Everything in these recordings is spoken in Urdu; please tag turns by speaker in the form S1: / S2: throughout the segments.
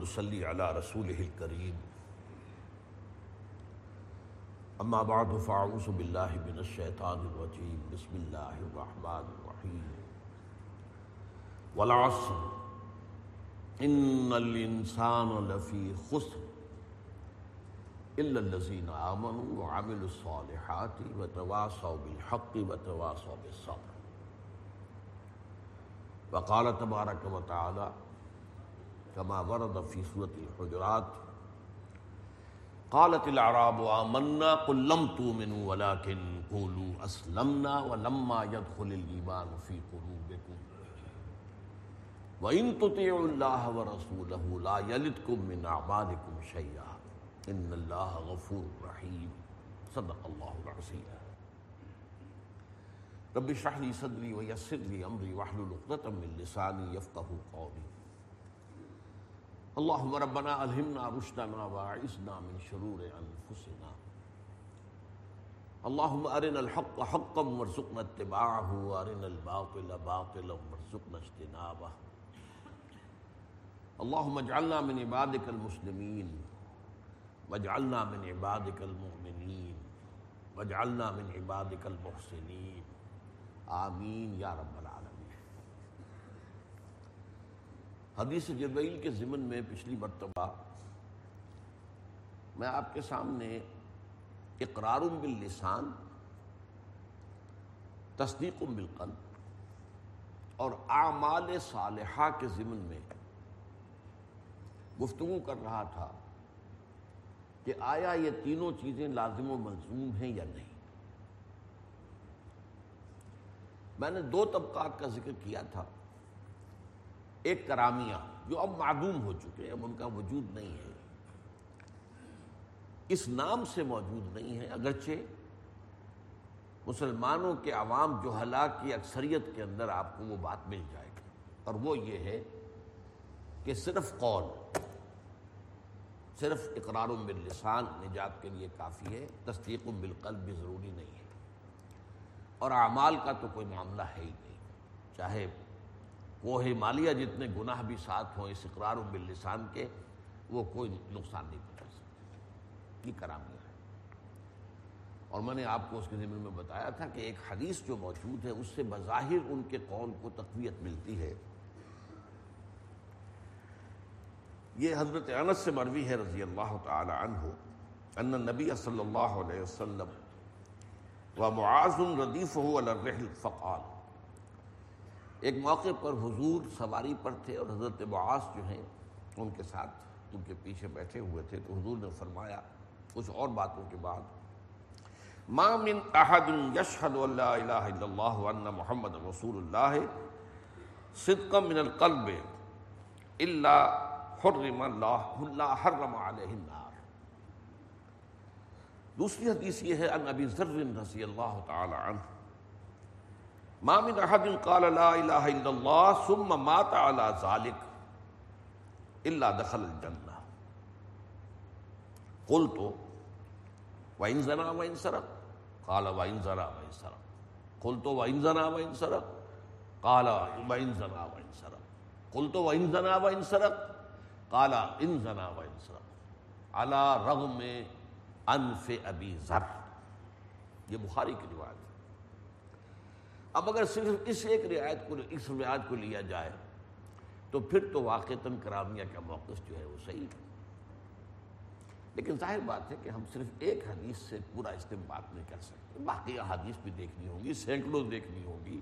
S1: نحمده ونصلي على رسوله الكريم اما بعد فاعوذ بالله من الشيطان الرجيم بسم الله الرحمن الرحيم والعصر. ان الانسان لفي خسر. الا الذين امنوا وعملوا الصالحات وتواصوا بالحق وتواصوا بالصبر. وقال تبارك وتعالى كما ورد في سورة الحجرات. قالت الأعراب، آمنا قل لم تؤمنوا ولكن قولوا أسلمنا ولما يدخل الإيمان في قلوبكم. وإن تطيعوا الله ورسوله لا يلدكم من أعمالكم شيئا. إن الله غفور رحيم. صدق الله العظيم. رب اشرح لي صدري ويسر لي أمري واحلل عقدة من لساني يفقهوا قولي. اللهم ربنا الهمنا رشدنا واعذنا من شرور انفسنا اللهم ارنا الحق حقا وارزقنا اتباعه وارنا الباطل باطلا وارزقنا اجتنابه. اللهم اجعلنا من عبادك المسلمين، واجعلنا من عبادك المؤمنين، واجعلنا من عبادك المحسنين. آمین یا رب العالمین حدیث جبرائیل کے ضمن میں پچھلی مرتبہ میں آپ کے سامنے اقرار باللسان، تصدیق بالقلب اور اعمال صالحہ کے ضمن میں گفتگو کر رہا تھا کہ آیا یہ تینوں چیزیں لازم و ملزوم ہیں یا نہیں۔ میں نے دو طبقات کا ذکر کیا تھا۔ ایک کرامیہ جو اب معدوم ہو چکے ہیں، اب ان کا وجود نہیں ہے۔ اس نام سے موجود نہیں ہے، اگرچہ مسلمانوں کے عوام جو ہلاک کی اکثریت کے اندر آپ کو وہ بات مل جائے گی۔ اور وہ یہ ہے کہ صرف قول، صرف اقرار باللسان نجات کے لیے کافی ہے، تصدیق بالقلب بھی ضروری نہیں ہے۔ اور اعمال کا تو کوئی معاملہ ہے ہی نہیں، چاہے کوہ مالیہ جتنے گناہ بھی ساتھ ہوں، اس اقرار و باللسان کے وہ کوئی نقصان نہیں پہنچا سکتے یہ کرامیہ ہے۔ اور میں نے آپ کو اس کے ذمن میں بتایا تھا کہ ایک حدیث جو موجود ہے، اس سے بظاہر ان کے قول کو تقویت ملتی ہے۔ یہ حضرت انس سے مروی ہے رضی اللہ تعالی عنہ، ان نبی صلی اللہ علیہ وسلم و معاذ ردیف ہو الرحل فقال ایک موقع پر حضور سواری پر تھے اور حضرت معاذ جو ہیں، ان کے ساتھ ان کے پیچھے بیٹھے ہوئے تھے۔ تو حضور نے فرمایا، کچھ اور باتوں کے بعد، ما من احد یشهد ان لا الہ الا اللہ وان محمد رسول اللہ صدقا من القلب الا حرم اللہ اللہ حرم علیہ النار. دوسری حدیث یہ ہے ان ابی ذر رضی اللہ تعالی عنہ ما من احد قال لا الہ الا اللہ ثم مات على ذلك الا دخل الجنہ۔ قلت وان زنا وان سرق۔ قال وان زنا وان سرق۔ قلت وان زنا وان سرق۔ قال وان زنا وان سرق۔ قلت وان زنا وان سرق۔ قال ان زنا وان سرق۔ على رغم انف ابی ذر۔ یہ بخاری کی روایت ہے۔ اب اگر صرف اس ایک رعایت کو اس رعایت کو لیا جائے، تو پھر تو واقعتاً کرامیہ کا موقف جو ہے وہ صحیح ہے۔ لیکن ظاہر بات ہے کہ ہم صرف ایک حدیث سے پورا استعمال نہیں کر سکتے۔ باقی حدیث بھی دیکھنی ہوگی، سینکڑوں دیکھنی ہوگی،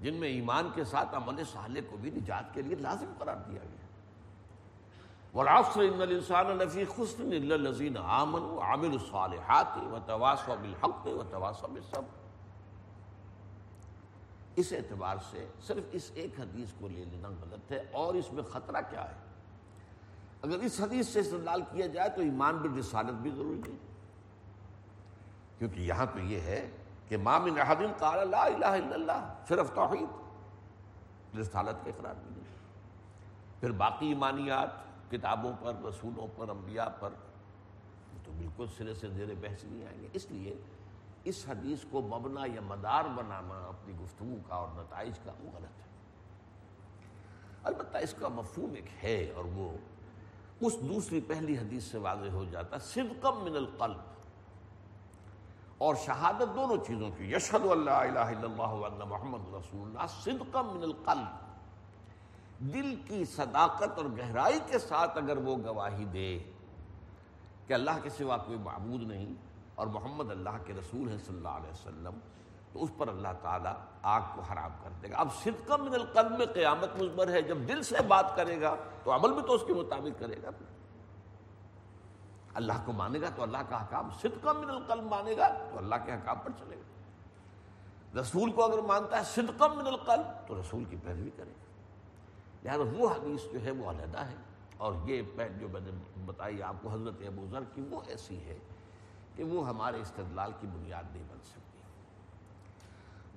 S1: جن میں ایمان کے ساتھ عمل صالح کو بھی نجات کے لیے لازم قرار دیا گیا۔ والعصر ان الانسان لفی خسر الا الذين امنوا وعملوا الصالحات وتواصوا بالحق وتواصوا بالصبر۔ اس اعتبار سے صرف اس ایک حدیث کو لے لینا غلط ہے اور اس میں خطرہ کیا ہے؟ اگر اس حدیث سے استدلال کیا جائے تو ایمان بر رسالت بھی ضروری نہیں۔ کیونکہ یہاں تو یہ ہے کہ مام الحدین قال لا الہ الا اللہ، صرف توحید، رسالت کے اقرار بھی نہیں۔ پھر باقی ایمانیات، کتابوں پر، رسولوں پر، انبیاء پر تو بالکل سرے سے زیر بحث نہیں آئیں گے۔ اس لیے اس حدیث کو مبنا یا مدار بنانا، اپنی گفتگو کا اور نتائج کا، وہ غلط ہے۔ البتہ اس کا مفہوم ایک ہے اور وہ اس دوسری پہلی حدیث سے واضح ہو جاتا صدقم من القلب۔ اور شہادت دونوں چیزوں کی، یشہد اللہ الہ الا اللہ وان محمد رسول اللہ صدقم من القلب۔ دل کی صداقت اور گہرائی کے ساتھ اگر وہ گواہی دے کہ اللہ کے سوا کوئی معبود نہیں اور محمد اللہ کے رسول ہیں صلی اللہ علیہ وسلم، تو اس پر اللہ تعالیٰ آگ کو حرام کر دے گا۔ اب صدقہ من القلب میں قیامت مزبر ہے، جب دل سے بات کرے گا، تو عمل بھی تو اس کے مطابق کرے گا۔ اللہ کو مانے گا تو اللہ کا حکام، صدقہ من القلب مانے گا تو اللہ کے حکام پر چلے گا۔ رسول کو اگر مانتا ہے صدقہ من القلب، تو رسول کی پیروی کرے گا۔ لہٰذا وہ حدیث جو ہے وہ علیحدہ ہے۔ اور یہ جو میں نے بتائی آپ کو حضرت ابو ذر کی، وہ ایسی ہے کہ وہ ہمارے استدلال کی بنیاد نہیں بن سکتی۔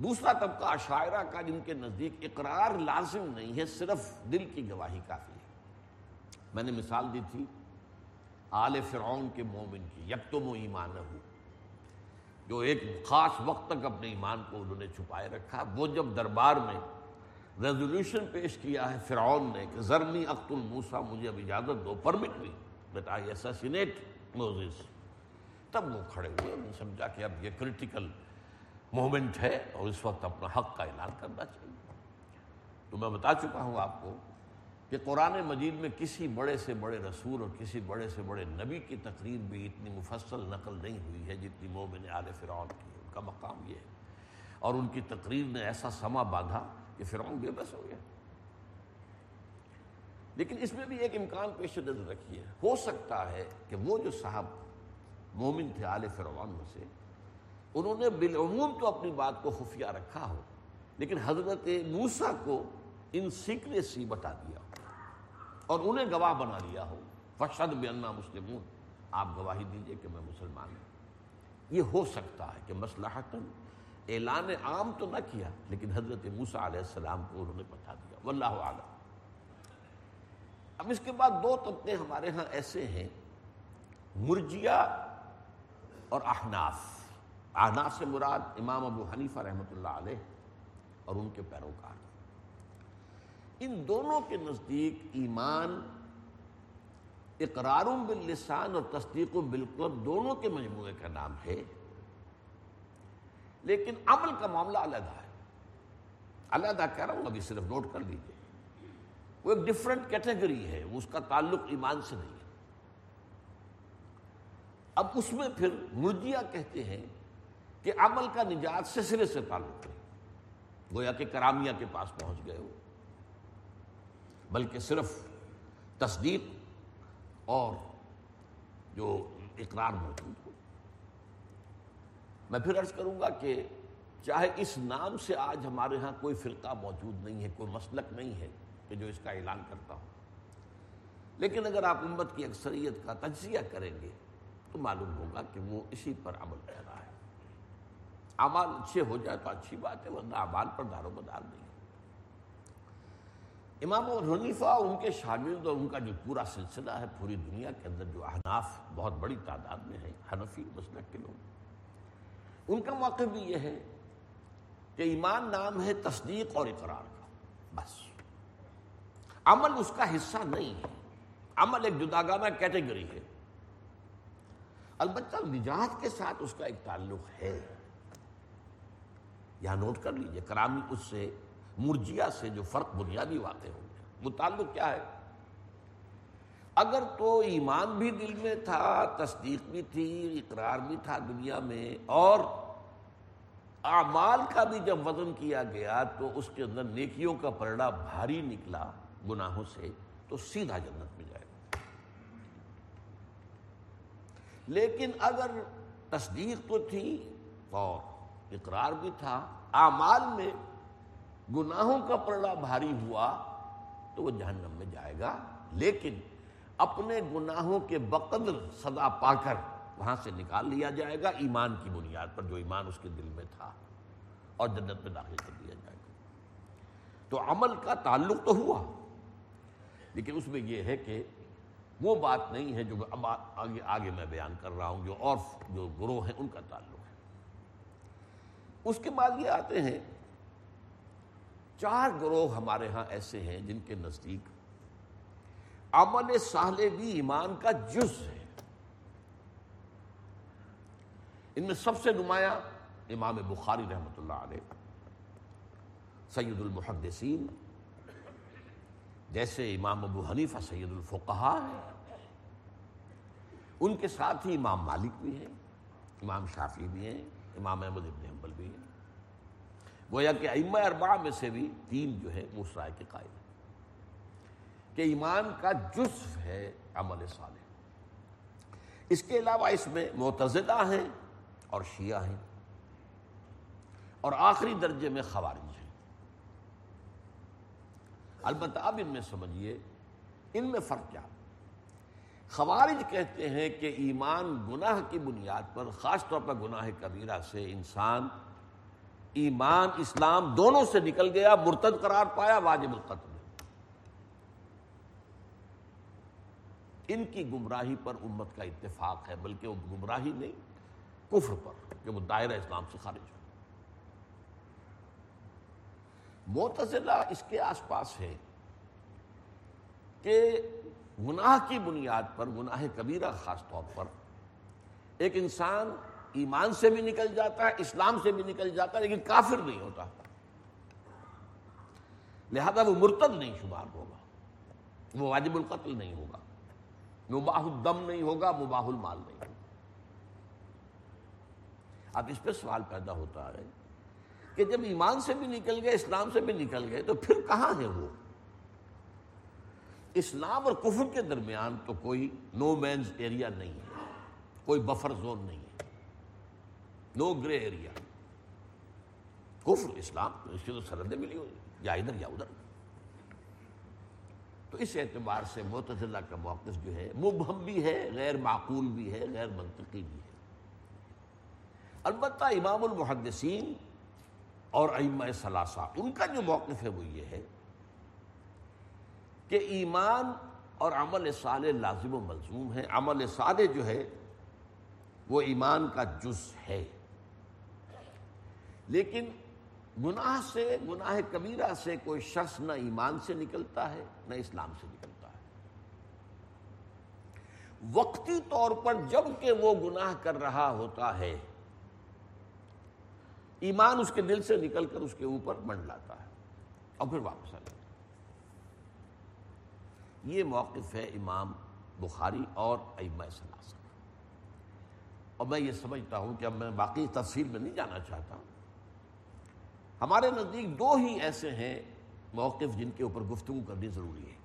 S1: دوسرا طبقہ عشاعرہ کا جن کے نزدیک اقرار لازم نہیں ہے، صرف دل کی گواہی کافی ہے۔ میں نے مثال دی تھی، آل فرعون کے مومن کی، یکتم و ایمان ہو جو ایک خاص وقت تک اپنے ایمان کو انہوں نے چھپائے رکھا۔ وہ جب دربار میں ریزولوشن پیش کیا ہے، فرعون نے کہ زرنی اخت الموسا مجھے اب اجازت دو پرمٹ بھی دیٹ آئی ایساسینیٹ موزز تب وہ کھڑے ہوئے نے سمجھا کہ اب یہ کرٹیکل مومنٹ ہے اور اس وقت اپنا حق کا اعلان کرنا چاہیے۔ تو میں بتا چکا ہوں آپ کو کہ قرآن مجید میں کسی بڑے سے بڑے رسول اور کسی بڑے سے بڑے نبی کی تقریر بھی اتنی مفصل نقل نہیں ہوئی ہے جتنی مومن آل فرعون کی ان کا مقام یہ ہے۔ اور ان کی تقریر نے ایسا سما باندھا کہ فرعون بے بس ہو گیا۔ لیکن اس میں بھی ایک امکان پیش نظر رکھیے ہو سکتا ہے کہ وہ جو صاحب مومن تھے آل فرعون میں سے، انہوں نے بالعموم تو اپنی بات کو خفیہ رکھا ہو، لیکن حضرت موسا کو ان سیکریسی بتا دیا ہو اور انہیں گواہ بنا لیا ہو۔ فشد بے مسلمون۔ آپ گواہی دیجیے کہ میں مسلمان ہوں۔ یہ ہو سکتا ہے کہ مسلحتاً اعلان عام تو نہ کیا، لیکن حضرت موسا علیہ السلام کو انہوں نے بتا دیا۔ واللہ عالم اب اس کے بعد دو طبقے ہمارے ہاں ایسے ہیں، مرجیا اور احناف۔ احناف سے مراد امام ابو حنیفہ رحمۃ اللہ علیہ اور ان کے پیروکار۔ ان دونوں کے نزدیک ایمان اقرار باللسان اور تصدیق بالقلب دونوں کے مجموعے کا نام ہے۔ لیکن عمل کا معاملہ علیحدہ ہے۔ علیحدہ کہہ رہا ہوں، ابھی صرف نوٹ کر لیجیے وہ ایک ڈفرنٹ کیٹیگری ہے اس کا تعلق ایمان سے نہیں ہے۔ اب اس میں پھر مرجیا کہتے ہیں کہ عمل کا نجات سے سرے سے تعلق نہیں گویا کہ کرامیہ کے پاس پہنچ گئے ہو۔ بلکہ صرف تصدیق اور جو اقرار موجود ہو۔ میں پھر عرض کروں گا کہ چاہے اس نام سے آج ہمارے ہاں کوئی فرقہ موجود نہیں ہے، کوئی مسلک نہیں ہے کہ جو اس کا اعلان کرتا ہو۔ لیکن اگر آپ امت کی اکثریت کا تجزیہ کریں گے تو معلوم ہوگا کہ وہ اسی پر عمل کر رہا ہے۔ اعمال اچھے ہو جائے تو اچھی بات ہے، ورنہ اعمال پر دار و مدار نہیں۔ امام حنیفہ ان کے شاگرد اور ان کا جو پورا سلسلہ ہے، پوری دنیا کے اندر جو احناف بہت بڑی تعداد میں ہے حنفی مسلک کے لوگ۔ ان کا موقع بھی یہ ہے کہ ایمان نام ہے تصدیق اور اقرار کا، بس۔ عمل اس کا حصہ نہیں ہے۔ عمل ایک جداگانہ کیٹیگری ہے۔ البتہ نجات کے ساتھ اس کا ایک تعلق ہے۔ یہاں نوٹ کر لیجیے، کرامی اس سے، مرجیا سے جو فرق بنیادی واقع ہو گیا وہ تعلق کیا ہے؟ اگر تو ایمان بھی دل میں تھا، تصدیق بھی تھی، اقرار بھی تھا دنیا میں، اور اعمال کا بھی جب وزن کیا گیا، تو اس کے اندر نیکیوں کا پرڑا بھاری نکلا گناہوں سے، تو سیدھا جنت میں جائے گا لیکن اگر تصدیق تو تھی، اور اقرار بھی تھا، اعمال میں گناہوں کا پلڑا بھاری ہوا، تو وہ جہنم میں جائے گا۔ لیکن اپنے گناہوں کے بقدر صدا پا کر وہاں سے نکال لیا جائے گا، ایمان کی بنیاد پر جو ایمان اس کے دل میں تھا، اور جنت میں داخل کر دیا جائے گا۔ تو عمل کا تعلق تو ہوا، لیکن اس میں یہ ہے کہ وہ بات نہیں ہے جو اب آگے آگے میں بیان کر رہا ہوں، جو اور جو گروہ ہیں، ان کا تعلق ہے۔ اس کے بعد یہ آتے ہیں، چار گروہ ہمارے ہاں ایسے ہیں جن کے نزدیک عمل صالح بھی ایمان کا جز ہے۔ ان میں سب سے نمایاں امام بخاری رحمۃ اللہ علیہ، سید المحدثین جیسے امام ابو حنیفہ سید الفقہ ہے ان کے ساتھ ہی امام مالک بھی ہیں، امام شافی بھی ہیں، امام احمد ابن حنبل بھی ہیں۔ گویا کہ ائمہ اربع میں سے بھی تین جو ہے وہ رائے کے قائل ہیں۔ کہ ایمان کا جزو ہے عمل صالح۔ اس کے علاوہ اس میں معتزدہ ہیں اور شیعہ ہیں۔ اور آخری درجے میں خوارج البتہ اب ان میں سمجھیے، ان میں فرق کیا؟ خوارج کہتے ہیں کہ ایمان گناہ کی بنیاد پر، خاص طور پر گناہ کبیرہ سے انسان ایمان، اسلام دونوں سے نکل گیا، مرتد قرار پایا واجب القتل ان کی گمراہی پر امت کا اتفاق ہے، بلکہ وہ گمراہی نہیں، کفر پر، کہ وہ دائرہ اسلام سے خارج ہو۔ معتزلہ اس کے آس پاس ہے کہ گناہ کی بنیاد پر، گناہ کبیرہ خاص طور پر ایک انسان ایمان سے بھی نکل جاتا ہے، اسلام سے بھی نکل جاتا ہے، لیکن کافر نہیں ہوتا۔ لہذا وہ مرتد نہیں شمار ہوگا، وہ واجب القتل نہیں ہوگا، مباح الدم نہیں ہوگا، مباح المال نہیں ہوگا۔ اب اس پہ سوال پیدا ہوتا ہے کہ جب ایمان سے بھی نکل گئے، اسلام سے بھی نکل گئے، تو پھر کہاں ہے وہ؟ اسلام اور کفر کے درمیان تو کوئی نو مینز ایریا نہیں ہے، کوئی بفر زون نہیں ہے نو گرے ایریا کفر اسلام اس کی تو سرحدیں ملی ہوئی یا ادھر یا ادھر۔ تو اس اعتبار سے معتزلہ کا موقف جو ہے، مبہم بھی ہے، غیر معقول بھی ہے، غیر منطقی بھی ہے۔ البتہ امام المحدثین اور ائمہ ثلاثہ، ان کا جو موقف ہے وہ یہ ہے کہ ایمان اور عمل صالح لازم و ملزوم ہے عمل صالح جو ہے، وہ ایمان کا جز ہے۔ لیکن گناہ سے، گناہ کبیرہ سے کوئی شخص نہ ایمان سے نکلتا ہے، نہ اسلام سے نکلتا ہے۔ وقتی طور پر جبکہ وہ گناہ کر رہا ہوتا ہے ایمان اس کے دل سے نکل کر اس کے اوپر بن لاتا ہے۔ اور پھر واپس آ جاتا یہ موقف ہے امام بخاری اور ائمہ سلاسل۔ اور میں یہ سمجھتا ہوں کہ اب میں باقی تفصیل میں نہیں جانا چاہتا۔ ہمارے نزدیک دو ہی ایسے ہیں موقف جن کے اوپر گفتگو کرنی ضروری ہے۔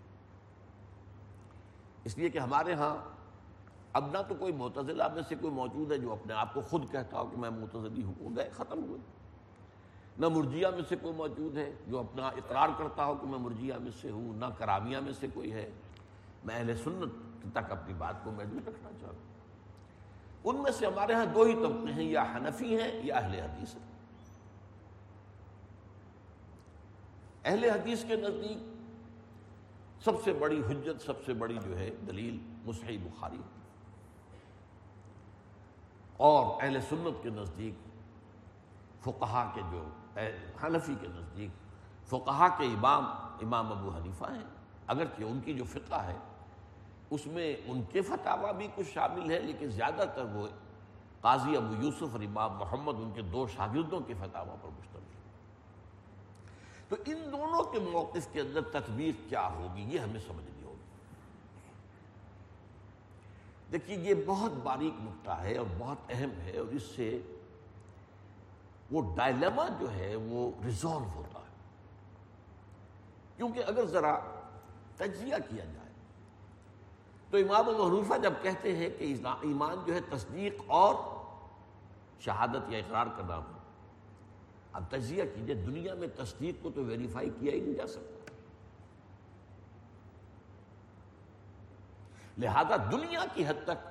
S1: اس لیے کہ ہمارے ہاں اب نہ تو کوئی معتزلہ میں سے کوئی موجود ہے جو اپنے آپ کو خود کہتا ہو کہ میں معتزلی ہوں، وہ گئے، ختم ہوئے۔ نہ مرجیہ میں سے کوئی موجود ہے جو اپنا اقرار کرتا ہو کہ میں مرجیہ میں سے ہوں، نہ کرامیہ میں سے کوئی ہے۔ میں اہل سنت تک اپنی بات کو محدود رکھنا چاہتا ہوں۔ ان میں سے ہمارے ہاں دو ہی طبقے ہیں، یا حنفی ہیں یا اہل حدیث ہیں۔ اہل حدیث کے نزدیک سب سے بڑی حجت، سب سے بڑی جو ہے دلیل مصحی بخاری۔ اور اہل سنت کے نزدیک، فقہا کے جو حنفی کے نزدیک، فقہا کے امام امام ابو حنیفہ ہیں۔ اگرچہ ان کی جو فقہ ہے، اس میں ان کے فتح بھی کچھ شامل ہے لیکن زیادہ تر وہ قاضی ابو یوسف اور امام محمد، ان کے دو شاگردوں کے فتح پر مشتمل ہے تو ان دونوں کے موقف کے اندر تطبیق کیا ہوگی، یہ ہمیں سمجھنی ہوگی دیکھیے، یہ بہت باریک نقطہ ہے اور بہت اہم ہے اور اس سے وہ ڈائلما جو ہے وہ ریزالو ہوتا ہے۔ کیونکہ اگر ذرا تجزیہ کیا جائے، تو امام محروفہ جب کہتے ہیں کہ ایمان جو ہے تصدیق اور شہادت یا اقرار کرنا اب تجزیہ کیجیے، دنیا میں تصدیق کو تو ویریفائی کیا ہی نہیں جا سکتا۔ لہذا دنیا کی حد تک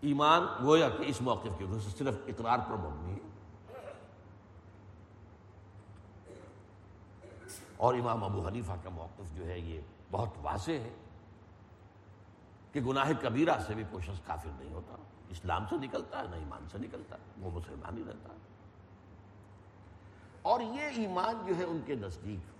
S1: ایمان گویا کہ اس موقف کی وجہ سے صرف اقرار پر مبنی ہے۔ اور امام ابو حنیفہ کا موقف جو ہے یہ بہت واضح ہے کہ گناہ کبیرہ سے بھی کوئی شخص کافر نہیں ہوتا۔ اسلام سے نکلتا ہے، نہ ایمان سے نکلتا وہ مسلمان ہی رہتا ہے۔ اور یہ ایمان جو ہے ان کے نزدیک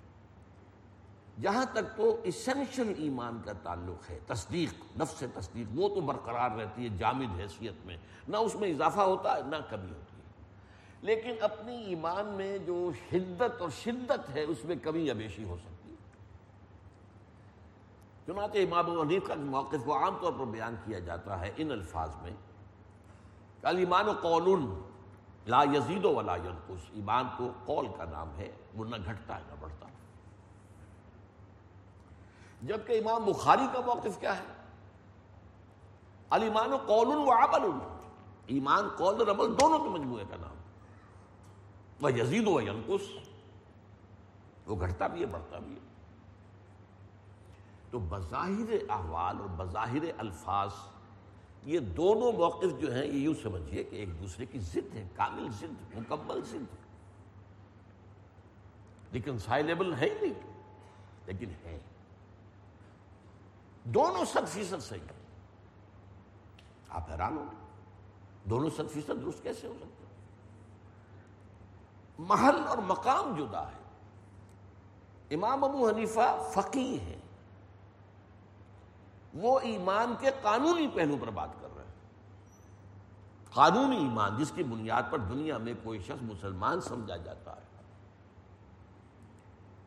S1: جہاں تک تو اسینشل ایمان کا تعلق ہے، تصدیق، نفس تصدیق، وہ تو برقرار رہتی ہے جامد حیثیت میں۔ نہ اس میں اضافہ ہوتا ہے، نہ کمی ہوتی ہے۔ لیکن اپنی ایمان میں جو حدت اور شدت ہے، اس میں کمی یا بیشی ہو سکتی ہے۔ چنانچہ امام حنیف کا موقف کو عام طور پر بیان کیا جاتا ہے ان الفاظ میں۔ ایمان و قول لا یزید و ولا ینقص۔ ایمان تو قول کا نام ہے وہ نہ گھٹتا ہے، نہ بڑھتا۔ جبکہ امام بخاری کا موقف کیا ہے؟ المان و قول و عمل ایمان، قول اور عمل دونوں کے مجموعے کا نام وہ یزید و ینقص۔ وہ گھٹتا بھی ہے، بڑھتا بھی ہے۔ تو بظاہر احوال اور بظاہر الفاظ، یہ دونوں موقف جو ہیں، یہ یوں سمجھیے کہ ایک دوسرے کی ضد ہے کامل ضد، مکمل ضد۔ لیکن سائلیبل ہے ہی نہیں، لیکن ہے دونوں صد فیصد صحیح آپ حیران ہو دونوں صد فیصد درست کیسے ہو سکتے محل اور مقام جدا ہے۔ امام ابو حنیفہ فقی ہے وہ ایمان کے قانونی پہلو پر بات کر رہے ہیں۔ قانونی ایمان جس کی بنیاد پر دنیا میں کوئی شخص مسلمان سمجھا جاتا ہے۔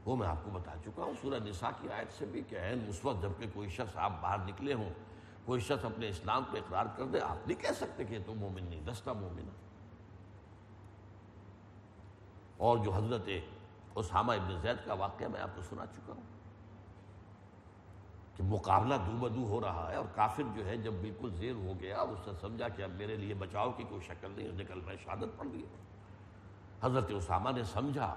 S1: وہ میں آپ کو بتا چکا ہوں، سورہ نساء کی آیت سے بھی کہ اس وقت جبکہ کوئی شخص آپ باہر نکلے ہوں، کوئی شخص اپنے اسلام پہ اقرار کر دے، آپ نہیں کہہ سکتے کہ تو مومن نہیں دستہ مومن۔ اور جو حضرت اسامہ ابن زید کا واقعہ میں آپ کو سنا چکا ہوں کہ مقابلہ دو بدو ہو رہا ہے اور کافر جو ہے جب بالکل زیر ہو گیا اس سے سمجھا کہ اب میرے لیے بچاؤ کی کوئی شکل نہیں نکل میں شہادت پڑ گئی حضرت اسامہ نے سمجھا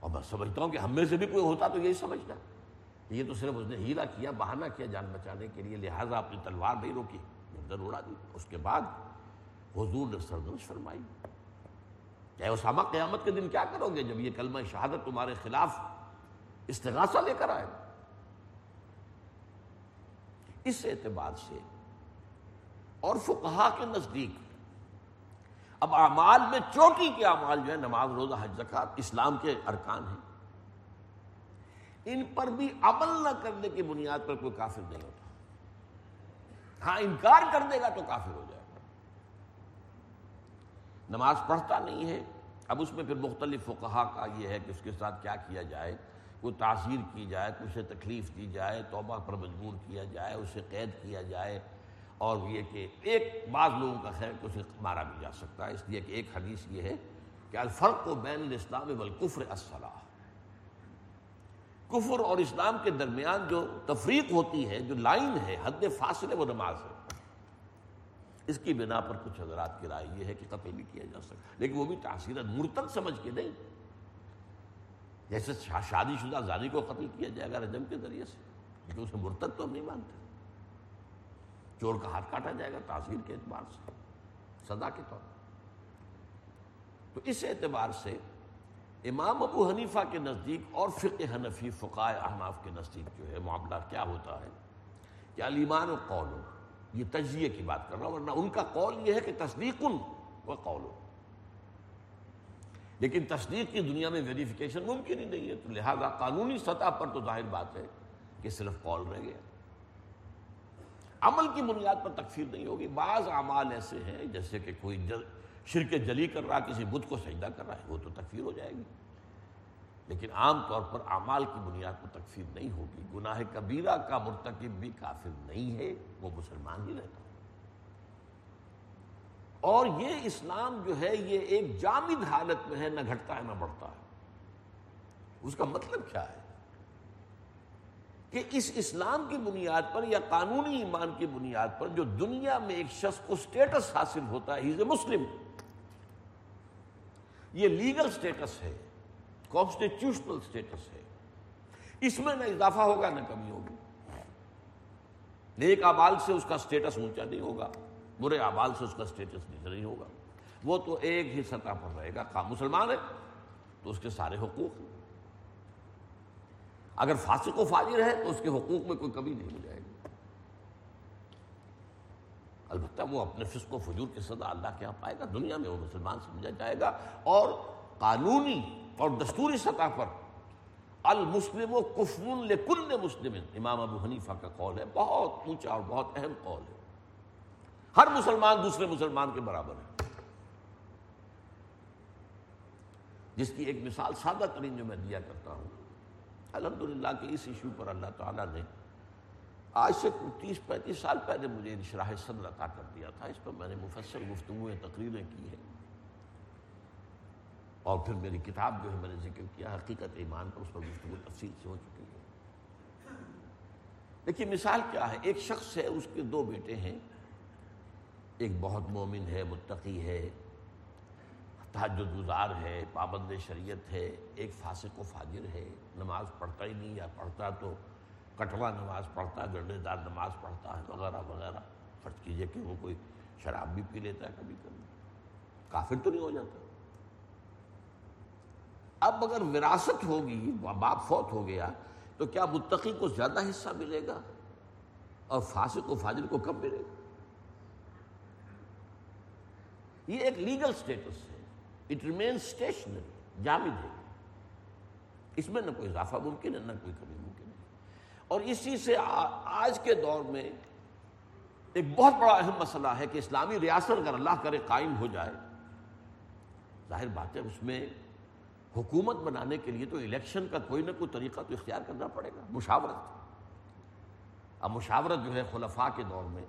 S1: اور میں سمجھتا ہوں کہ ہم میں سے بھی کوئی ہوتا تو یہی سمجھتا۔ یہ تو صرف اس نے ہیلا کیا، بہانہ کیا جان بچانے کے لیے، لہٰذا اپنی تلوار نہیں روکی۔ گردن اڑا دی اس کے بعد حضور نے سرزنش فرمائی۔ کہ اسامہ قیامت کے دن کیا کرو گے جب یہ کلمہ شہادت تمہارے خلاف استغاثہ لے کر آئے؟ اس اعتبار سے اور فقہا کے نزدیک اب اعمال میں چوٹی کے اعمال جو ہے نماز، روزہ، حج زکات اسلام کے ارکان ہیں۔ ان پر بھی عمل نہ کرنے کی بنیاد پر کوئی کافر نہیں ہوتا۔ ہاں انکار کر دے گا تو کافر ہو جائے گا۔ نماز پڑھتا نہیں ہے۔ اب اس میں پھر مختلف فقہا کا یہ ہے کہ اس کے ساتھ کیا کیا جائے۔ کوئی تاثیر کی جائے اسے تکلیف دی جائے، توبہ پر مجبور کیا جائے، اسے قید کیا جائے۔ اور یہ کہ ایک بعض لوگوں کا خیر کہ اسے مارا بھی جا سکتا ہے۔ اس لیے کہ ایک حدیث یہ ہے کہ الفرق و بین الاسلام والکفر الصلاح۔ کفر اور اسلام کے درمیان جو تفریق ہوتی ہے، جو لائن ہے، حد فاصلے وہ نماز ہے۔ اس کی بنا پر کچھ حضرات کی رائے یہ ہے کہ قتل بھی کیا جا سکتا لیکن وہ بھی تاثیر مرتد سمجھ کے نہیں۔ جیسے شادی شدہ زانی کو قتل کیا جائے گا رجم کے ذریعے سے کیونکہ اسے مرتد تو ہم نہیں مانتے۔ چور کا ہاتھ کاٹا جائے گا تاثیر کے اعتبار سے، سزا کے طور تو اس اعتبار سے امام ابو حنیفہ کے نزدیک اور فقہ حنفی فقائے احناف کے نزدیک جو ہے معاملہ کیا ہوتا ہے کہ علیمان و قول، یہ تجزیے کی بات کر رہا ہوں، ورنہ ان کا قول یہ ہے کہ تصدیق و قول۔ لیکن تصدیق کی دنیا میں ویریفیکیشن ممکن ہی نہیں ہے، تو لہذا قانونی سطح پر تو ظاہر بات ہے کہ صرف قول رہ گیا۔ عمل کی بنیاد پر تکفیر نہیں ہوگی۔ بعض اعمال ایسے ہیں جیسے کہ کوئی جل، شرک جلی کر رہا کسی بدھ کو سجدہ کر رہا ہے، وہ تو تکفیر ہو جائے گی۔ لیکن عام طور پر اعمال کی بنیاد پر تکفیر نہیں ہوگی۔ گناہ کبیرہ کا مرتکب بھی کافر نہیں ہے، وہ مسلمان ہی رہتا اور یہ اسلام جو ہے، یہ ایک جامد حالت میں ہے، نہ گھٹتا ہے، نہ بڑھتا ہے۔ اس کا مطلب کیا ہے؟ کہ اس اسلام کی بنیاد پر یا قانونی ایمان کی بنیاد پر جو دنیا میں ایک شخص کو سٹیٹس حاصل ہوتا ہے ہی مسلم یہ لیگل سٹیٹس ہے کانسٹیٹیوشنل سٹیٹس ہے۔ اس میں نہ اضافہ ہوگا نہ کمی ہوگی۔ نیک آبال سے اس کا سٹیٹس اونچا نہیں ہوگا، برے آبال سے اس کا سٹیٹس نیچا نہیں ہوگا۔ وہ تو ایک ہی سطح پر رہے گا کام مسلمان ہے، تو اس کے سارے حقوق۔ ہیں اگر فاسق و فاجر ہے تو اس کے حقوق میں کوئی کمی نہیں ہو جائے گی۔ البتہ وہ اپنے فسق و فجور کی سزا اللہ کے یہاں پائے گا، دنیا میں وہ مسلمان سمجھا جائے گا۔ اور قانونی اور دستوری سطح پر المسلم و کفن لکل مسلم۔ امام ابو حنیفہ کا قول ہے، بہت اونچا اور بہت اہم قول ہے۔ ہر مسلمان دوسرے مسلمان کے برابر ہے۔ جس کی ایک مثال سادہ ترین جو میں دیا کرتا ہوں الحمدللہ کہ اس ایشو پر اللہ تعالیٰ نے آج سے تیس پینتیس سال پہلے مجھے شراہ صدر عطا کر دیا تھا۔ اس پر میں نے مفصل گفتگویں تقریریں کی ہیں۔ اور پھر میری کتاب جو ہے میں نے ذکر کیا، حقیقت ایمان پر اس پر گفتگو تفصیل سے ہو چکی ہے۔ دیکھیے، مثال کیا ہے؟ ایک شخص ہے، اس کے دو بیٹے ہیں۔ ایک بہت مومن ہے، متقی ہے۔ تحجد گزار ہے، پابند شریعت ہے، ایک فاسق و فاجر ہے، نماز پڑھتا ہی نہیں یا پڑھتا تو کٹوا نماز پڑھتا گرڈے دار نماز پڑھتا ہے، وغیرہ وغیرہ۔ فرض کیجیے کہ وہ کوئی شراب بھی پی لیتا ہے کبھی کبھی۔ کافر تو نہیں ہو جاتا۔ اب اگر وراثت ہوگی، باپ فوت ہو گیا، تو کیا متقی کو زیادہ حصہ ملے گا؟ اور فاسق و فاجر کو کم ملے گا؟ یہ ایک لیگل سٹیٹس ہے اٹ ریمین اسٹیشنری جامد ہے اس میں نہ کوئی اضافہ ممکن ہے، نہ کوئی کمی ممکن ہے۔ اور اسی سے آج کے دور میں ایک بہت بڑا اہم مسئلہ ہے کہ اسلامی ریاست اگر اللہ کرے قائم ہو جائے، ظاہر بات ہے، اس میں حکومت بنانے کے لیے تو الیکشن کا کوئی نہ کوئی طریقہ تو اختیار کرنا پڑے گا۔ مشاورت۔ اب مشاورت جو ہے خلفاء کے دور میں،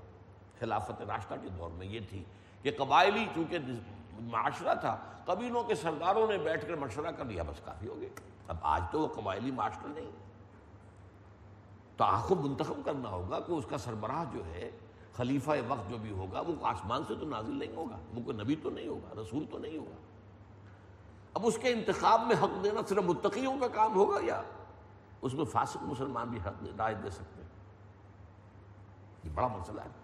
S1: خلافت راشتہ کے دور میں یہ تھی کہ قبائلی، چونکہ معاشرہ تھا۔ قبیلوں کے سرداروں نے بیٹھ کر مشورہ کر لیا بس کافی ہو گئے اب آج تو وہ قبائلی معاشرہ نہیں۔ تو آخر منتخب کرنا ہوگا کہ اس کا سربراہ جو ہے، خلیفہ وقت جو بھی ہوگا، وہ آسمان سے تو نازل نہیں ہوگا۔ وہ کوئی نبی تو نہیں ہوگا، رسول تو نہیں ہوگا۔ اب اس کے انتخاب میں حق دینا صرف متقیوں کا کام ہوگا یا اس میں فاسق مسلمان بھی حق رائے دے سکتے ہیں؟ یہ بڑا مسئلہ ہے۔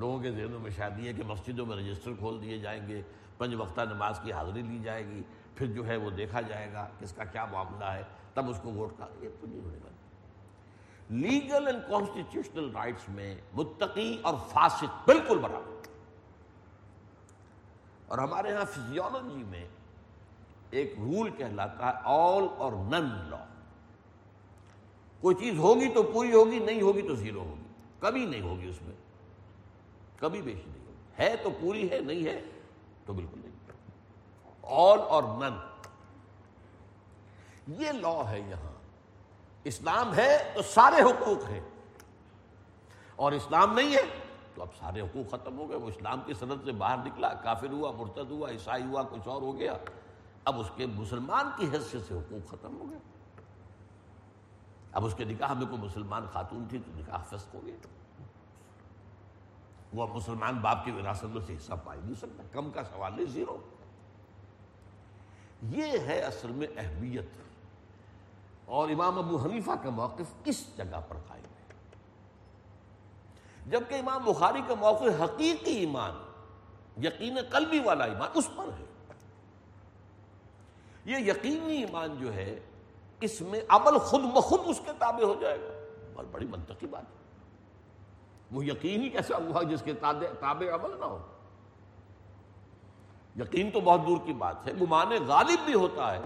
S1: لوگوں کے ذہنوں میں شاید یہ کہ مسجدوں میں رجسٹر کھول دیے جائیں گے، پنج وقتہ نماز کی حاضری لی جائے گی، پھر جو ہے وہ دیکھا جائے گا کس کا کیا معاملہ ہے، تب اس کو ووٹ کا، یہ تو نہیں ہونے گا لیگل اینڈ کانسٹیٹیوشنل رائٹس میں متقی اور فاسق بالکل برابر۔ اور ہمارے ہاں فزیولوجی میں ایک رول کہلاتا ہے آل اور نن لا کوئی چیز ہوگی تو پوری ہوگی، نہیں ہوگی تو زیرو ہوگی۔ کبھی نہیں ہوگی اس میں۔ کبھی بیشی نہیں ہوگی ہے تو پوری ہے، نہیں ہے تو بالکل نہیں۔ آل اور نن یہ لا ہے یہاں۔ اسلام ہے تو سارے حقوق ہیں۔ اور اسلام نہیں ہے تو اب سارے حقوق ختم ہو گئے۔ وہ اسلام کی صنعت سے باہر نکلا، کافر ہوا، مرتد ہوا، عیسائی ہوا، کچھ اور ہو گیا۔ اب اس کے مسلمان کی حیثیت سے حقوق ختم ہو گئے۔ اب اس کے نکاح میں کوئی مسلمان خاتون تھی تو نکاح فسق ہو گیا۔ وہ مسلمان باپ کی وراثت میں سے حصہ پائی نہیں سکتا، کم کا سوال نہیں زیرو۔ یہ ہے اصل میں اہمیت۔ اور امام ابو حنیفہ کا موقف کس جگہ پر قائم ہے؟ جبکہ امام بخاری کا موقف حقیقی ایمان، یقین قلبی والا ایمان، اس پر ہے۔ یہ یقینی ایمان جو ہے، اس میں عمل خود بخود اس کے تابع ہو جائے گا۔ بہت بڑی منطقی بات ہے۔ وہ یقین ہی کیسا ہوا جس کے تابع عمل نہ ہو؟ یقین تو بہت دور کی بات ہے، گمان غالب بھی ہوتا ہے،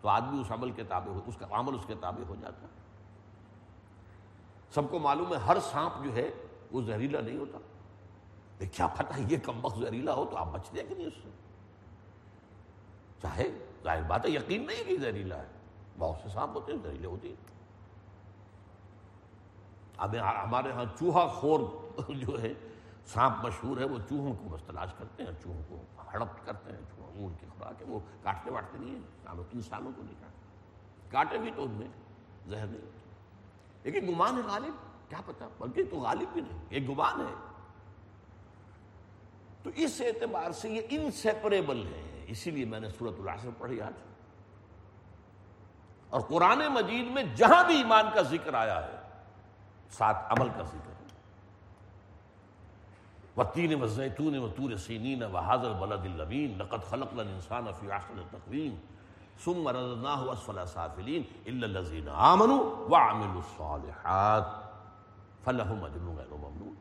S1: تو آدمی اس عمل کے تابع ہو اس کا عمل اس کے تابع ہو جاتا ہے۔ سب کو معلوم ہے، ہر سانپ جو ہے، وہ زہریلا نہیں ہوتا۔ کیا پتہ یہ کم وقت زہریلا ہو تو آپ بچتے کہ نہیں اس سے؟ چاہے، ظاہر بات ہے، یقین نہیں کہ زہریلا ہے۔ بہت سے سانپ ہوتے ہیں، زہریلے ہوتے ہیں۔ اب ہمارے ہاں چوہا خور جو ہے، سانپ مشہور ہے، وہ چوہوں کو بس تلاش کرتے ہیں، چوہوں کو ہڑپ کرتے ہیں، چوہوں ان کی خوراک ہے، وہ کاٹتے واٹتے نہیں ہیں انسانوں کو نہیں کاٹتے۔ کاٹے بھی تو ان میں زہر نہیں ہوتی لیکن گمان ہے غالب؟ کیا پتا؟ بلکہ تو غالب بھی نہیں ایک گمان ہے۔ تو اس اعتبار سے یہ انسیپریبل ہے، اسی لیے میں نے صورت العصر پڑھی آج۔ اور قرآن مجید میں جہاں بھی ایمان کا ذکر آیا ہے ساتھ عمل کا ذکر ہے۔ و و زیتون و تور سینین و حاضر بلد البین نقد خلق الانسان فی احسن تقویم ثم رددناه اسفل سافلین الا الذين امنوا وعملوا الصالحات فلهم اجر غیر ممنون۔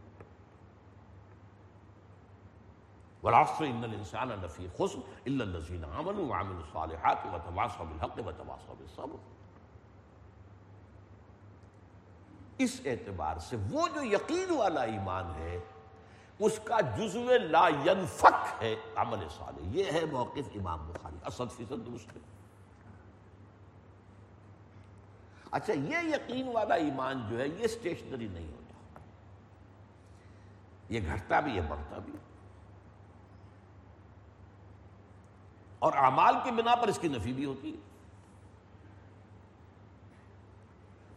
S1: والعصر ان الانسان لفی خسر الا الذين امنوا وعملوا الصالحات وتواصوا بالحق وتواصوا بالصبر۔ اس اعتبار سے وہ جو یقین والا ایمان ہے، اس کا جزو لا ینفک ہے عمل صالح۔ یہ ہے موقف امام بخاری اسد فیصد درست ہے اچھا یہ یقین والا ایمان جو ہے، یہ اسٹیشنری نہیں ہوتا۔ یہ گھٹتا بھی ہے، بڑھتا بھی۔ اور اعمال کی بنا پر اس کی نفی بھی ہوتی ہے۔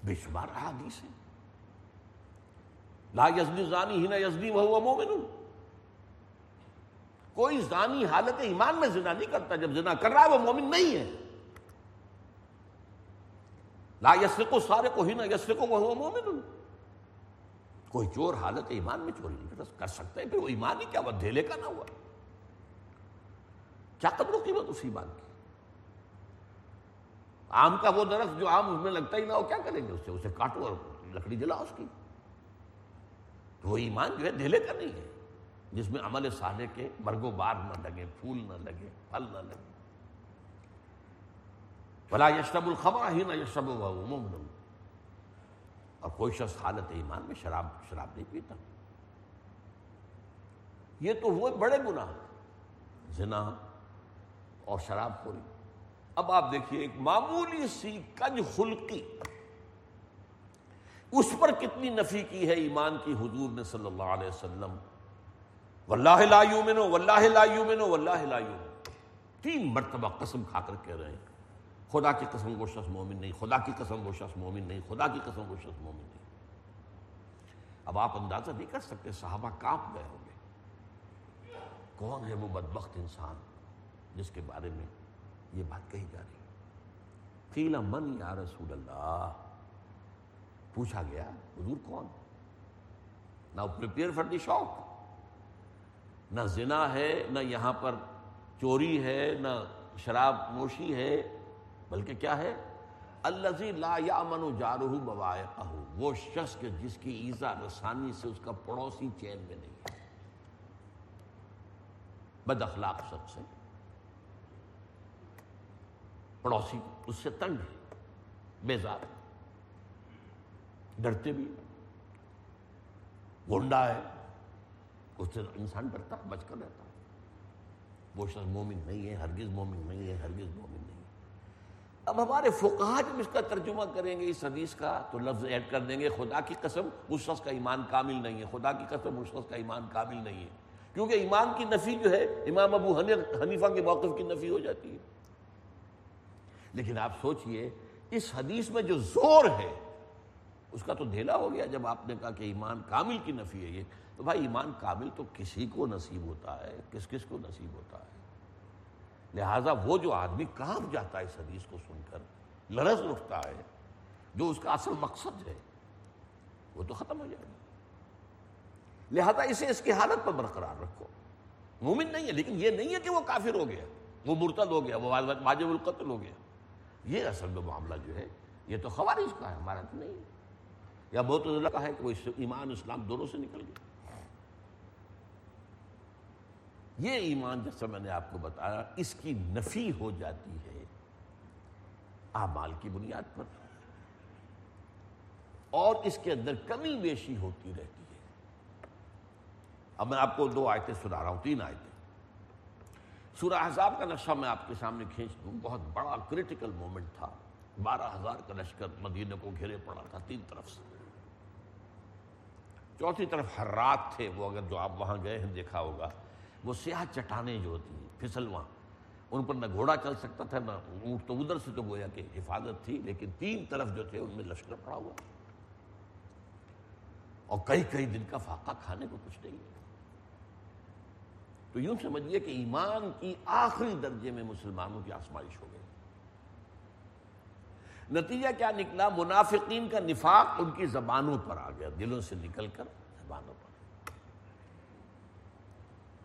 S1: بے شمار احادیث ہیں۔ لا یزنی زانی ہی نہ یزنی وہ مومن کوئی زانی حالت ایمان میں زنا نہیں کرتا، جب زنا کر رہا ہے، وہ مومن نہیں ہے۔ لا یسرق سارے کو ہی نہ یسرق وہ مومن کوئی چور حالت ایمان میں چوری نہیں کر سکتا ہے، پھر وہ ایمان ہی کیا وہ دھیلے کا نہ ہوا۔ کیا قدر و قیمت اس ایمان کی؟ آم کا وہ درخت جو آم اس میں لگتا ہی نہ ہو، کیا کریں گے اس سے؟ اسے کاٹو اور لکڑی جلاؤ اس کی۔ تو وہ ایمان جو ہے دھیلے کا نہیں ہے۔ جس میں عمل صالح کے برگ و بار نہ لگے، پھول نہ لگے، پھل نہ لگے۔ بلا یشرب الخبا ہی نہ یشرب مومن اور کوئی شخص حالت ایمان میں شراب شراب نہیں پیتا۔ یہ تو وہ بڑے گناہ، زنا اور شراب خوری۔ اب آپ دیکھیے ایک معمولی سی کج خلقی۔ اس پر کتنی نفی کی ہے ایمان کی حضور نے صلی اللہ علیہ وسلم؟ واللہ لا یومنو واللہ لا یومنو واللہ لا یومنو تین مرتبہ قسم کھا کر کہہ رہے ہیں، خدا کی قسم وہ شخص مومن نہیں، خدا کی قسم وہ شخص مومن نہیں، خدا کی قسم وہ شخص مومن نہیں۔ اب آپ اندازہ نہیں کر سکتے صحابہ کانپ گئے ہوں گے۔ کون ہے وہ بدبخت انسان جس کے بارے میں یہ بات کہی جا رہی فیلا من یا رسول اللہ؟ پوچھا گیا، حضور کون؟ نہ پریپیئر فار دی شاپ نہ زنا ہے، نہ یہاں پر چوری ہے، نہ شراب نوشی ہے، بلکہ کیا ہے؟ اللہ لا یا من جارہ بوائے وہ شخص کے جس کی ایزا رسانی سے اس کا پڑوسی چین میں نہیں ہے۔ بد اخلاق شخص ہے۔ پڑوسی اس سے تنگ ہے، بیزار ڈرتے بھی گنڈا ہے۔ اس سے انسان ڈرتا بچ کر رہتا۔ وہ شخص مومن نہیں ہے، ہرگز مومن نہیں ہے، ہرگز مومن نہیں ہے۔ اب ہمارے فقہ جب اس کا ترجمہ کریں گے اس حدیث کا، تو لفظ ایڈ کر دیں گے، خدا کی قسم اس شخص کا ایمان کامل نہیں ہے۔ خدا کی قسم اس شخص کا ایمان کامل نہیں ہے۔ کیونکہ ایمان کی نفی جو ہے، امام ابو حنیفہ کے موقف کی نفی ہو جاتی ہے۔ لیکن آپ سوچئے، اس حدیث میں جو زور ہے اس کا تو دھیلا ہو گیا جب آپ نے کہا کہ ایمان کامل کی نفی ہے یہ۔ تو بھائی، ایمان کامل تو کسی کو نصیب ہوتا ہے، کس کس کو نصیب ہوتا ہے؟ لہٰذا وہ جو آدمی کام جاتا ہے اس حدیث کو سن کر، لرز اٹھتا ہے، جو اس کا اصل مقصد ہے، وہ تو ختم ہو جائے گا۔ لہذا اسے اس کی حالت پر برقرار رکھو۔ مومن نہیں ہے، لیکن یہ نہیں ہے کہ وہ کافر ہو گیا، وہ مرتد ہو گیا، وہ واجب القتل ہو گیا۔ یہ اصل میں معاملہ جو ہے، یہ تو خوارج کا ہے، ہمارا تو نہیں ہے۔ یا بہت کا ہے کہ وہ ایمان اسلام دونوں سے نکل گیا یہ ایمان جیسا میں نے آپ کو بتایا، اس کی نفی ہو جاتی ہے اعمال کی بنیاد پر۔ اور اس کے اندر کمی بیشی ہوتی رہتی ہے۔ اب میں آپ کو دو آیتیں سنا رہا ہوں، تین آیتیں۔ سورہ احزاب کا نقشہ میں آپ کے سامنے کھینچ دوں۔ بہت بڑا کریٹیکل مومنٹ تھا۔ بارہ ہزار کا لشکر مدینہ کو گھیرے پڑا تھا تین طرف سے۔ چوتھی طرف ہر رات تھے، وہ اگر جو آپ وہاں گئے ہیں، دیکھا ہوگا۔ وہ سیاہ چٹانیں جو ہوتی ہیں پھسلواں ان پر نہ گھوڑا چل سکتا تھا، نہ اونٹ تو ادھر سے تو گویا کہ حفاظت تھی، لیکن تین طرف جو تھے، ان میں لشکر پڑا ہوا۔ اور کئی کئی دن کا فاقہ کھانے کو کچھ نہیں۔ ہے تو تو یوں سمجھیے کہ ایمان کی آخری درجے میں مسلمانوں کی آسمائش ہو گئی۔ نتیجہ کیا نکلا؟ منافقین کا نفاق ان کی زبانوں پر آ گیا، دلوں سے نکل کر زبانوں پر۔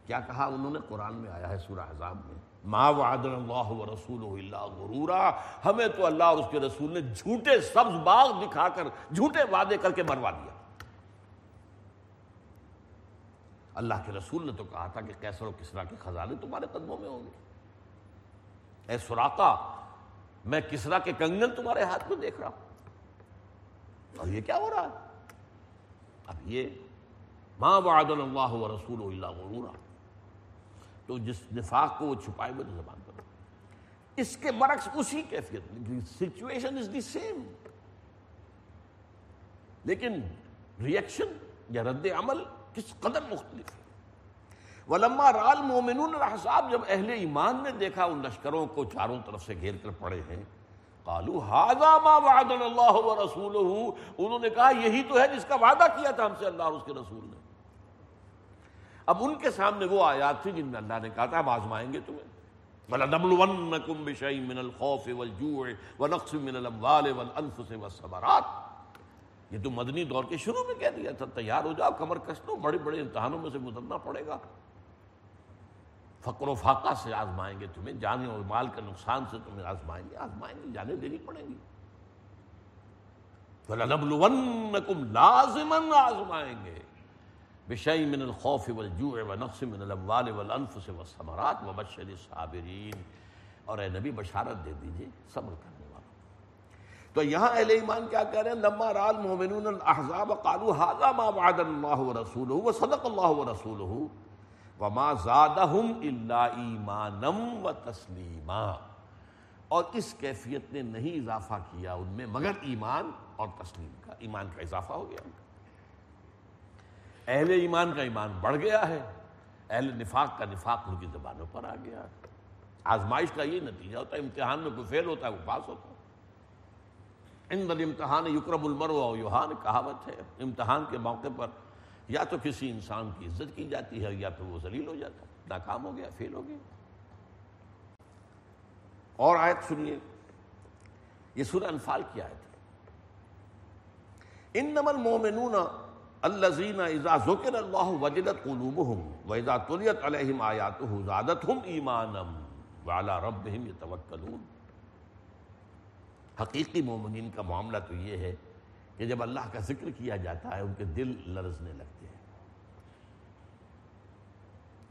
S1: کیا کہا انہوں نے؟ قرآن میں آیا ہے سورہ حضاب میں، ما وعد اللہ و رسول اللہ غرورا۔ ہمیں تو اللہ اور اس کے رسول نے جھوٹے سبز باغ دکھا کر، جھوٹے وعدے کر کے مروا دیا۔ اللہ کے رسول نے تو کہا تھا کہ کیسر و کسرا کے خزانے تمہارے قدموں میں ہوں گے۔ اے سراقا میں کسرا کے کنگن تمہارے ہاتھ میں دیکھ رہا ہوں۔ اور یہ کیا ہو رہا ہے؟ اب یہ ماں وعد اللہ و رسول اللہ غرورا۔ تو جس نفاق کو وہ چھپائے ہوئے تو زبان پر۔ اس کے برعکس اسی کیفیت سچویشن از دی سیم لیکن ریئیکشن یا رد عمل کس قدر مختلف ہے؟ ولما رال مومنون الحساب جب اہل ایمان نے دیکھا، ان لشکروں کو چاروں طرف سے گھیر کر پڑے ہیں قالو ہاضا ما وعد اللہ و رسول انہوں نے کہا، یہی تو ہے جس کا وعدہ کیا تھا ہم سے اللہ اور اس کے رسول نے۔ اب ان کے سامنے وہ آیات تھی جن میں اللہ نے کہا تھا، ہم آزمائیں گے تمہیں۔ وَلَنَبْلُوَنَّكُمْ بِشَيْءٍ مِّنَ الْخَوْفِ وَالْجُوعِ وَنَقْصٍ مِّنَ الْأَمْوَالِ وَالْأَنفُسِ وَالثَّمَرَاتِ۔ یہ تو مدنی دور کے شروع میں کہہ دیا تھا، تیار ہو جاؤ، کمر کس لو، بڑے بڑے امتحانوں میں سے گزرنا پڑے گا۔ فقر و فاقہ سے آزمائیں گے تمہیں جانے اور مال کے نقصان سے تمہیں آزمائیں گے آزمائیں گے جانے دینی پڑیں گی وَلَنَبْلُوَنَّكُمْ لازماً آزمائیں گے۔ بشئی من الخوف والجوع ونقص من الاموال والانفس والثمرات وبشر الصابرین اور اے نبی، بشارت دے دیجیے صبر کرنے والا تو یہاں اہل ایمان کیا کہہ رہے ہیں؟ لما را المؤمنون الاحزاب قالوا هذا ما وعد الله ورسوله وصدق الله ورسوله وما زادهم الا ایمانا وتسلیما اور اس کیفیت نے نہیں اضافہ کیا ان میں، مگر ایمان اور تسلیم کا، ایمان کا اضافہ ہو گیا۔ ان کا اہل ایمان کا ایمان بڑھ گیا ہے، اہل نفاق کا نفاق ان کی زبانوں پر آ گیا۔ آزمائش کا یہ نتیجہ ہوتا ہے، امتحان میں کوئی فیل ہوتا ہے، وہ پاس ہوتا ہے۔ ان امتحان یکرم المرو و یوہان کہاوت ہے۔ امتحان کے موقع پر یا تو کسی انسان کی عزت کی جاتی ہے یا پھر وہ ذلیل ہو جاتا ہے، ناکام ہو گیا، فیل ہو گیا۔ اور آیت سنیے، یہ سورہ انفال کی آیت ہے۔ ان نمل مومنون الزین اذا ذکر اللہ وجدت قلوبہم و اذا طلیت علیہم آیاتہ زادتہم ایمانم وعلا ربہم یتوکلون۔ حقیقی مومنین کا معاملہ تو یہ ہے کہ جب اللہ کا ذکر کیا جاتا ہے، ان کے دل لرزنے لگتے ہیں۔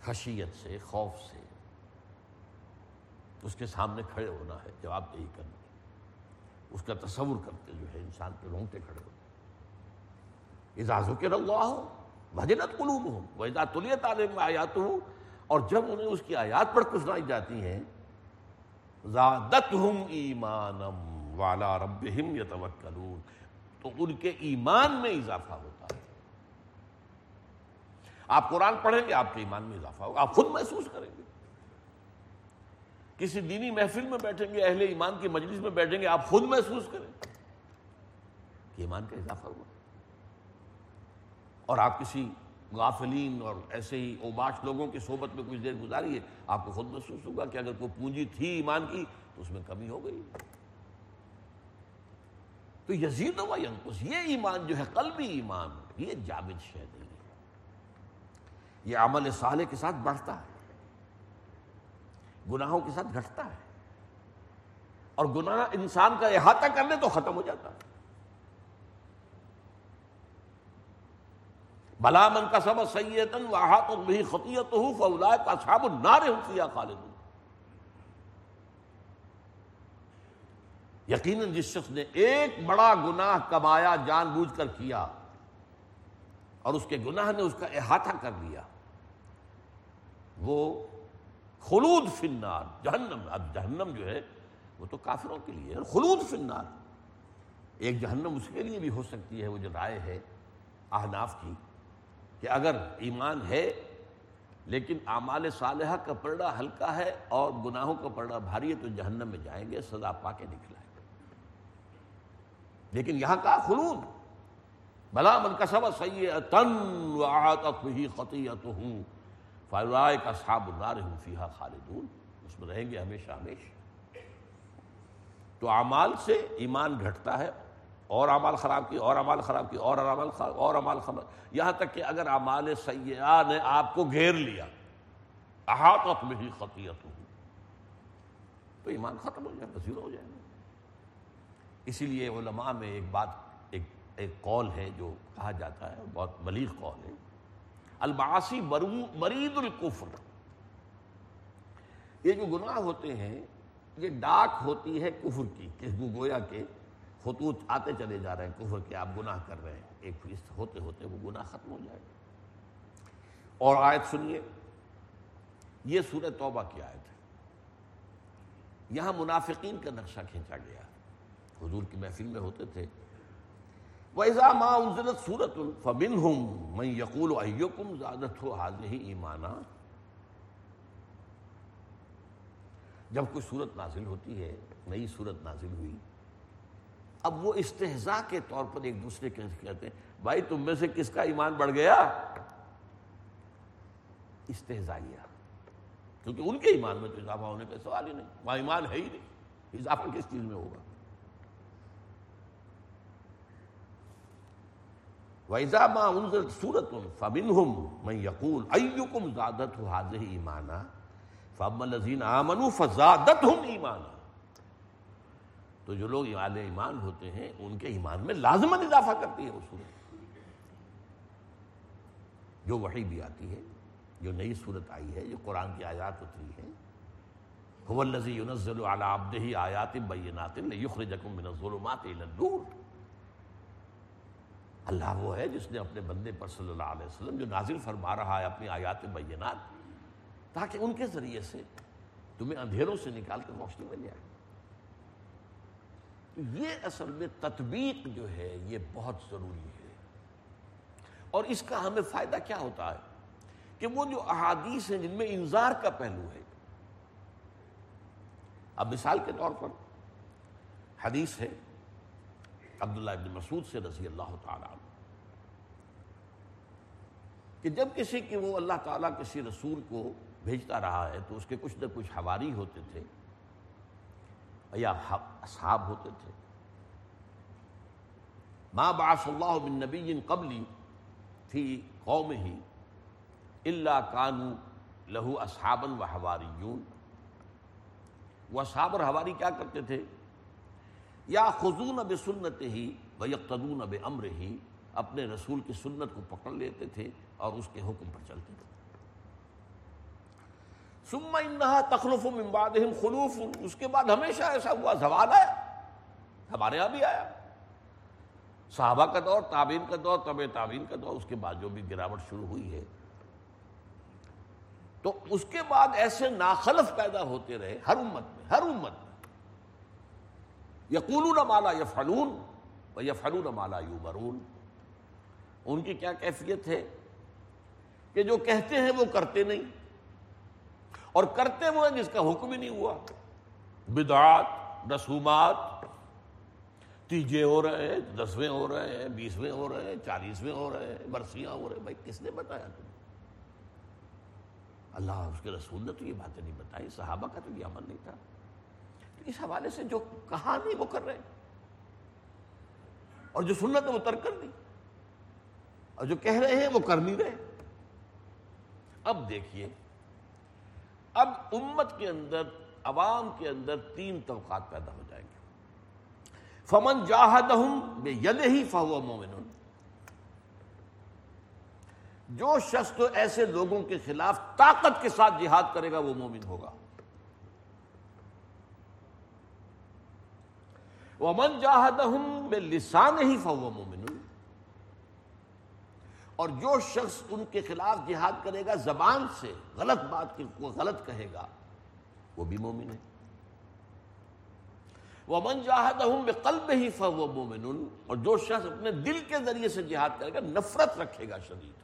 S1: خشیت سے، خوف سے اس کے سامنے کھڑے ہونا ہے، جواب دہی کرنا۔ اس کا تصور کرتے جو ہے، انسان کے رونگٹے کھڑے ہوتے اذا ذکر اللہ وجلت قلوبہم و اذا تلیت علیہم آیاتہ اور جب انہیں اس کی آیات پڑھ کر سنائی جاتی ہیں، زادتہم ایمانم وعلا ربہم یتوکلون۔ تو ان کے ایمان میں اضافہ ہوتا ہے۔ آپ قرآن پڑھیں گے، آپ کے ایمان میں اضافہ ہوگا۔ آپ خود محسوس کریں گے۔ کسی دینی محفل میں بیٹھیں گے، اہل ایمان کی مجلس میں بیٹھیں گے، آپ خود محسوس کریں کہ ایمان کا اضافہ ہوا۔ اور آپ کسی غافلین اور ایسے ہی اوباش لوگوں کی صحبت میں کچھ دیر گزاری ہے، آپ کو خود محسوس ہوگا کہ اگر کوئی پونجی تھی ایمان کی تو اس میں کمی ہو گئی۔ تو یزید و ینقص، یہ ایمان جو ہے، قلبی ایمان، یہ جامد شہ نہیں ہے۔ یہ عمل صالح کے ساتھ بڑھتا ہے، گناہوں کے ساتھ گھٹتا ہے۔ اور گناہ انسان کا احاطہ کر لے تو ختم ہو جاتا ہے۔ بلا من کا سب سیتن واحت بھی خطیت ہوں فولا کا صاب نارے ہوتی خالد یقیناً جس شخص نے ایک بڑا گناہ کمایا، جان بوجھ کر کیا، اور اس کے گناہ نے اس کا احاطہ کر لیا، وہ خلود فنار جہنم، اب جہنم جو ہے وہ تو کافروں کے لیے ہے خلود فنار ایک جہنم اس کے لیے بھی ہو سکتی ہے، وہ جو رائے ہے احناف کی، کہ اگر ایمان ہے لیکن اعمال صالحہ کا پرڑا ہلکا ہے اور گناہوں کا پرڑا بھاری ہے، تو جہنم میں جائیں گے، سزا پا کے نکلائیں گے لیکن یہاں کا خلود بلا من کا سب سید تن ہی خطیت ہوں فائرائے کا صحاب النار فیحا خالدون۔ اس میں رہیں گے ہمیشہ ہمیشہ۔ تو اعمال سے ایمان گھٹتا ہے، اور اعمال خراب کی، اور اعمال خراب کی، اور اعمال خراب اور اعمال خراب یہاں تک کہ اگر اعمال سیاح نے آپ کو گھیر لیا، احاطت میں ہی خطیت ہو تو ایمان ختم ہو جائے گا ہو جائے۔ گا اسی لیے علماء میں ایک بات، ایک ایک قول ہے جو کہا جاتا ہے، بہت بلیغ قول ہے۔ الباسی مرید القفر یہ جو گناہ ہوتے ہیں، یہ ڈاک ہوتی ہے کفر کی، کہ گویا کے خطوط آتے چلے جا رہے ہیں، کفر کے آپ گناہ کر رہے ہیں۔ ایک فیصد ہوتے ہوتے وہ گناہ ختم ہو جائے۔ گا اور آیت سنیے، یہ سورہ توبہ کی آیت ہے۔ یہاں منافقین کا نقشہ کھینچا گیا۔ حضور کی محفل میں ہوتے تھے۔ وَإِذَا مَا أُنزِلَتْ سُورَةٌ فَمِنْهُمْ مَنْ يَقُولُ أَيُّكُمْ زَادَتْهُ هَذِهِ ایمانا جب کوئی صورت نازل ہوتی ہے، نئی صورت نازل ہوئی، اب وہ استحضاء کے طور پر ایک دوسرے کے کہتے ہیں، بھائی تم میں سے کس کا ایمان بڑھ گیا؟ استحضائیہ۔ کیونکہ ان کے ایمان میں تو اضافہ ہونے کا سوال ہی نہیں، وہاں ایمان ہے ہی نہیں۔ اضافہ کس چیز میں ہوگا؟ ویزا وَإِذَا مَا أُنزِلَتْ سُورَةٌ فَمِنْهُمْ مَنْ يَقُولُ أَيُّكُمْ زَادَتْهُ هَذِهِ إِيمَانًا فَأَمَّا الَّذِينَ آمَنُوا فَزَادَتْهُمْ إِيمَانًا تو جو لوگ اہل ایمان ہوتے ہیں، ان کے ایمان میں لازمن اضافہ کرتی ہے وہ صورت جو وحی بھی آتی ہے، جو نئی صورت آئی ہے، جو قرآن کی آیات اتری ہے هو الذي ينزل على عبده آیات بینات لیخرجکم من الظلمات الى النور۔ اللہ وہ ہے جس نے اپنے بندے پر صلی اللہ علیہ وسلم جو نازل فرما رہا ہے اپنی آیات بینات، تاکہ ان کے ذریعے سے تمہیں اندھیروں سے نکال کر روشنی مل جائے۔ تو یہ اصل میں تطبیق جو ہے، یہ بہت ضروری ہے۔ اور اس کا ہمیں فائدہ کیا ہوتا ہے؟ کہ وہ جو احادیث ہیں، جن میں انذار کا پہلو ہے۔ اب مثال کے طور پر حدیث ہے عبداللہ ابن مسعود سے رضی اللہ تعالیٰ عنہ، کہ جب کسی کی وہ اللہ تعالیٰ کسی رسول کو بھیجتا رہا ہے تو اس کے کچھ نہ کچھ حواری ہوتے تھے، یا اصحاب ہوتے تھے۔ ماں باس اللہ بن نبی قبلی تھی قوم ہی اللہ کانو لہو اصحابن و حواریون وہ اصحاب اور حواری کیا کرتے تھے؟ یا خزون اب سنت ہی و یقتدون اب امر ہی اپنے رسول کی سنت کو پکڑ لیتے تھے اور اس کے حکم پر چلتے تھے۔ سما انہا تخلف من خلوف، اس کے بعد ہمیشہ ایسا ہوا، زوال ہے ہمارے یہاں بھی آیا۔ صحابہ کا دور تعبین کا دور طب تعبین کا دور، اس کے بعد جو بھی گراوٹ شروع ہوئی ہے۔ تو اس کے بعد ایسے ناخلف پیدا ہوتے رہے، ہر امت میں، ہر امت میں۔ یقول مالا یا فلون مالا یوبرون ان کی کیا کیفیت ہے؟ کہ جو کہتے ہیں وہ کرتے نہیں۔ اور کرتے وہ ہیں جس کا حکم ہی نہیں ہوا۔ بدعات، رسومات، تیجے ہو رہے ہیں، دسویں ہو رہے ہیں، بیسویں ہو رہے ہیں، چالیسویں ہو رہے ہیں، برسیاں ہو رہے ہیں۔ بھائی، کس نے بتایا تم اللہ اس کے رسول نے تو یہ باتیں نہیں بتائی، صحابہ کا تو یہ عمل نہیں تھا۔ اس حوالے سے جو کہا نہیں وہ کر رہے اور جو سنت ہے وہ ترک کر دی اور جو کہہ رہے ہیں وہ کر نہیں رہے اب دیکھیے، اب امت کے اندر، عوام کے اندر تین طبقات پیدا ہو جائیں گے۔ فمن جاہدہم بے ید ہی فہو مومن جو شخص تو ایسے لوگوں کے خلاف طاقت کے ساتھ جہاد کرے گا، وہ مومن ہوگا۔ ومن جاہدہم بے لسان ہی فہو مومن اور جو شخص ان کے خلاف جہاد کرے گا، زبان سے غلط بات کو غلط کہے گا، وہ بھی مومن ہے۔ ومن جاہدہم بے قلب ہی فہو مومن اور جو شخص اپنے دل کے ذریعے سے جہاد کرے گا، نفرت رکھے گا شدید۔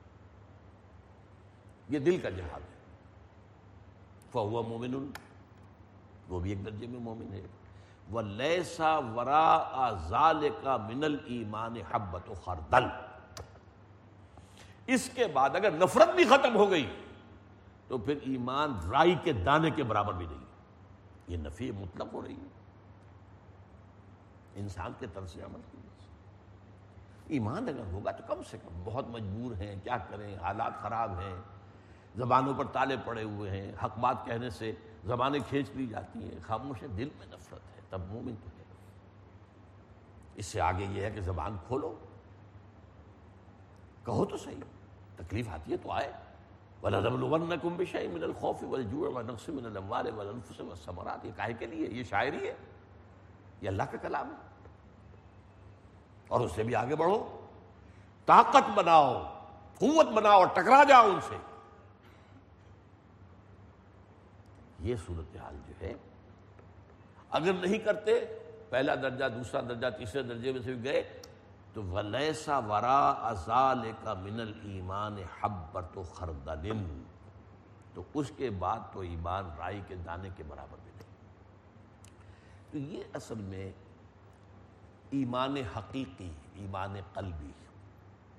S1: یہ دل کا جہاد ہے۔ فہو مومن وہ بھی ایک درجے میں مومن ہے۔ لیسا ورا ذال کا منل ایمان حبت و خردل۔ اس کے بعد اگر نفرت بھی ختم ہو گئی، تو پھر ایمان رائی کے دانے کے برابر بھی نہیں۔ یہ نفی مطلب ہو رہی ہے۔ انسان کے طرز عمل کی ایمان اگر ہوگا تو کم سے کم بہت مجبور ہیں، کیا کریں؟ حالات خراب ہیں۔ زبانوں پر تالے پڑے ہوئے ہیں۔ حق بات کہنے سے زبانیں کھینچ لی جاتی ہیں۔ خاموش دل میں نفرت ہے۔ تب مومن تو ہے۔ اس سے آگے یہ ہے کہ زبان کھولو۔ کہو تو صحیح، تکلیف آتی ہے تو آئے۔ وَلَنَبْلُوَنَّكُمْ بِشَيْءٍ مِّنَ الْخَوْفِ وَالْجُوعِ وَنَقْصٍ الْأَمْوَالِ وَالْأَنفُسِ وَالثَّمَرَاتِ۔ یہ کاہے کے لیے، یہ شاعری ہے۔ یہ اللہ کا کلام ہے۔ اور اس سے بھی آگے بڑھو۔ طاقت بناؤ، قوت بناؤ اور ٹکرا جاؤ ان سے۔ یہ صورتحال جو ہے اگر نہیں کرتے، پہلا درجہ، دوسرا درجہ، تیسرے درجے میں سے بھی گئے، تو ولیسا ورا ازال کا من المان حبر تو خردن تو اس کے بعد تو ایمان رائی کے دانے کے برابر بھی نہیں۔ تو یہ اصل میں ایمان حقیقی، ایمان قلبی،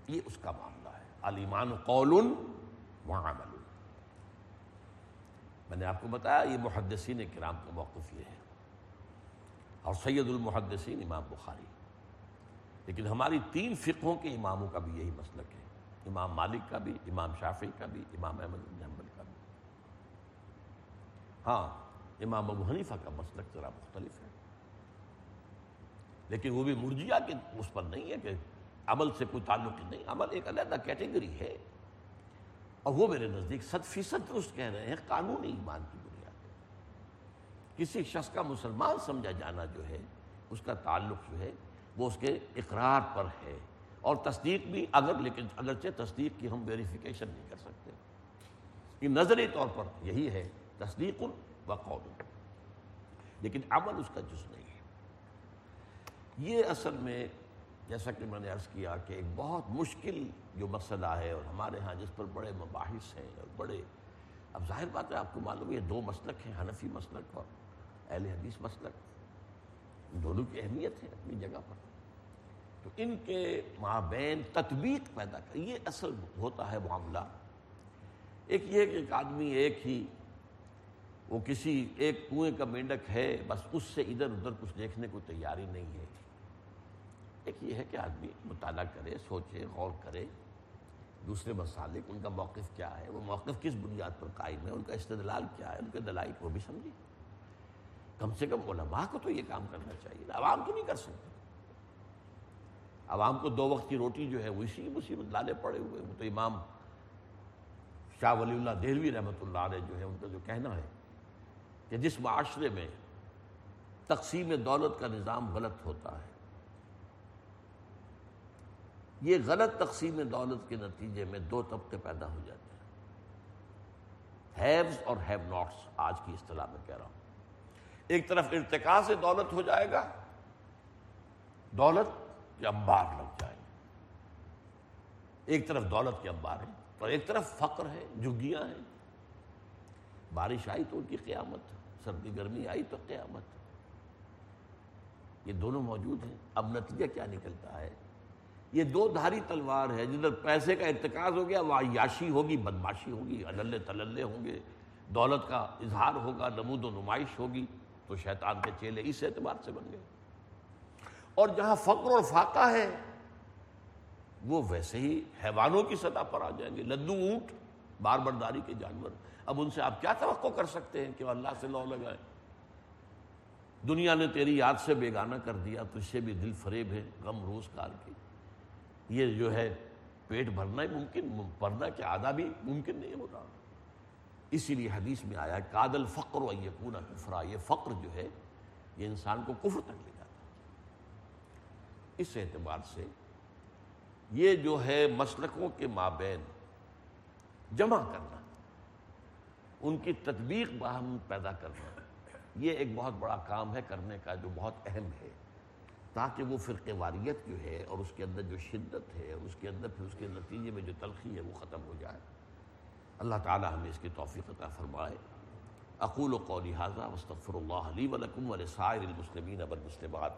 S1: یہ اس کا معاملہ ہے۔ المان قول وعمل میں نے آپ کو بتایا، یہ محدثین کرام کا موقف یہ ہے۔ اور سید المحدثین امام بخاری۔ لیکن ہماری تین فقہوں کے اماموں کا بھی یہی مسلک ہے۔ امام مالک کا بھی، امام شافی کا بھی، امام احمد بن حنبل کا بھی۔ ہاں امام ابو حنیفہ کا مسلک ذرا مختلف ہے۔ لیکن وہ بھی مرجیا کے اس پر نہیں ہے کہ عمل سے کوئی تعلق نہیں۔ عمل ایک علیحدہ کیٹیگری ہے۔ اور وہ میرے نزدیک صد فیصد درست کہہ رہے ہیں قانون ایمان کی کسی شخص کا مسلمان سمجھا جانا جو ہے، اس کا تعلق جو ہے، وہ اس کے اقرار پر ہے۔ اور تصدیق بھی اگر، لیکن اگرچہ تصدیق کی ہم ویریفیکیشن نہیں کر سکتے۔ یہ نظری طور پر یہی ہے، تصدیق و قول۔ لیکن عمل اس کا جز نہیں ہے۔ یہ اصل میں، جیسا کہ میں نے عرض کیا کہ ایک بہت مشکل جو مسئلہ ہے، اور ہمارے ہاں جس پر بڑے مباحث ہیں اور بڑے، اب ظاہر بات ہے، آپ کو معلوم یہ دو مسلک ہیں، حنفی مسلک اور اہل حدیث مسلک۔ دونوں کی اہمیت ہے اپنی جگہ پر۔ تو ان کے مابین تطبیق پیدا کر یہ اصل ہوتا ہے معاملہ۔ ایک یہ کہ ایک آدمی ایک ہی وہ کسی ایک کنویں کا مینڈک ہے، بس اس سے ادھر ادھر کچھ دیکھنے کو تیاری نہیں ہے۔ ایک یہ ہے کہ آدمی مطالعہ کرے، سوچے، غور کرے۔ دوسرے مسالے ان کا موقف کیا ہے؟ وہ موقف کس بنیاد پر قائم ہے؟ ان کا استدلال کیا ہے؟ ان کے دلائی کو بھی سمجھے۔ کم سے کم علماء کو تو یہ کام کرنا چاہیے عوام تو نہیں کر سکتے۔ عوام کو دو وقت کی روٹی جو ہے وہ اسی مصیبت لالے پڑے ہوئے وہ تو امام شاہ ولی اللہ دہلوی رحمۃ اللہ علیہ جو ہے ان کا جو کہنا ہے کہ جس معاشرے میں تقسیم دولت کا نظام غلط ہوتا ہے، یہ غلط تقسیم دولت کے نتیجے میں دو طبقے پیدا ہو جاتے ہیں۔ ہیوز اور ہیو ناٹس آج کی اصطلاح میں کہہ رہا ہوں۔ ایک طرف ارتقا سے دولت ہو جائے گا، دولت کے انبار لگ جائیں گے۔ ایک طرف دولت کے انبار ہیں اور ایک طرف فقر ہے جھگیاں ہیں۔ بارش آئی تو ان کی قیامت، سردی، گرمی آئی تو قیامت۔ یہ دونوں موجود ہیں۔ اب نتیجہ کیا نکلتا ہے؟ یہ دو دھاری تلوار ہے جدھر پیسے کا ارتکاز ہو گیا وہ عیاشی ہوگی، بدماشی ہوگی ادلے تللے ہوں گے۔ دولت کا اظہار ہوگا، نمود و نمائش ہوگی۔ تو شیطان کے چیلے اس اعتبار سے بن گئے۔ اور جہاں فقر اور فاقہ ہے، وہ ویسے ہی حیوانوں کی سطح پر آ جائیں گے۔ لدو اونٹ بار برداری کے جانور۔ اب ان سے آپ کیا توقع کر سکتے ہیں کہ وہ اللہ سے لو لگائے دنیا نے تیری یاد سے بیگانہ کر دیا تو اس سے بھی دل فریب ہے، غم روز کار کی۔ یہ جو ہے، پیٹ بھرنا ہی ممکن بھرنا کہ آدھا بھی ممکن نہیں ہو رہا اسی لیے حدیث میں آیا کادل فقر و یقون کفرا، یہ فقر جو ہے، یہ انسان کو کفر تک لے جاتا اس اعتبار سے یہ جو ہے مسلکوں کے مابین جمع کرنا، ان کی تطبیق باہم پیدا کرنا، یہ ایک بہت بڑا کام ہے کرنے کا جو بہت اہم ہے۔ تاکہ وہ فرق واریت جو ہے اور اس کے اندر جو شدت ہے اس کے اندر پھر اس کے نتیجے میں جو تلخی ہے، وہ ختم ہو جائے۔ اللہ تعالی ہمیں اس کی توفیق عطا فرمائے۔ اقول و قولی حاضہ وصطفر اللہ علی ولکم ولسائر المسلمین اب المسلمات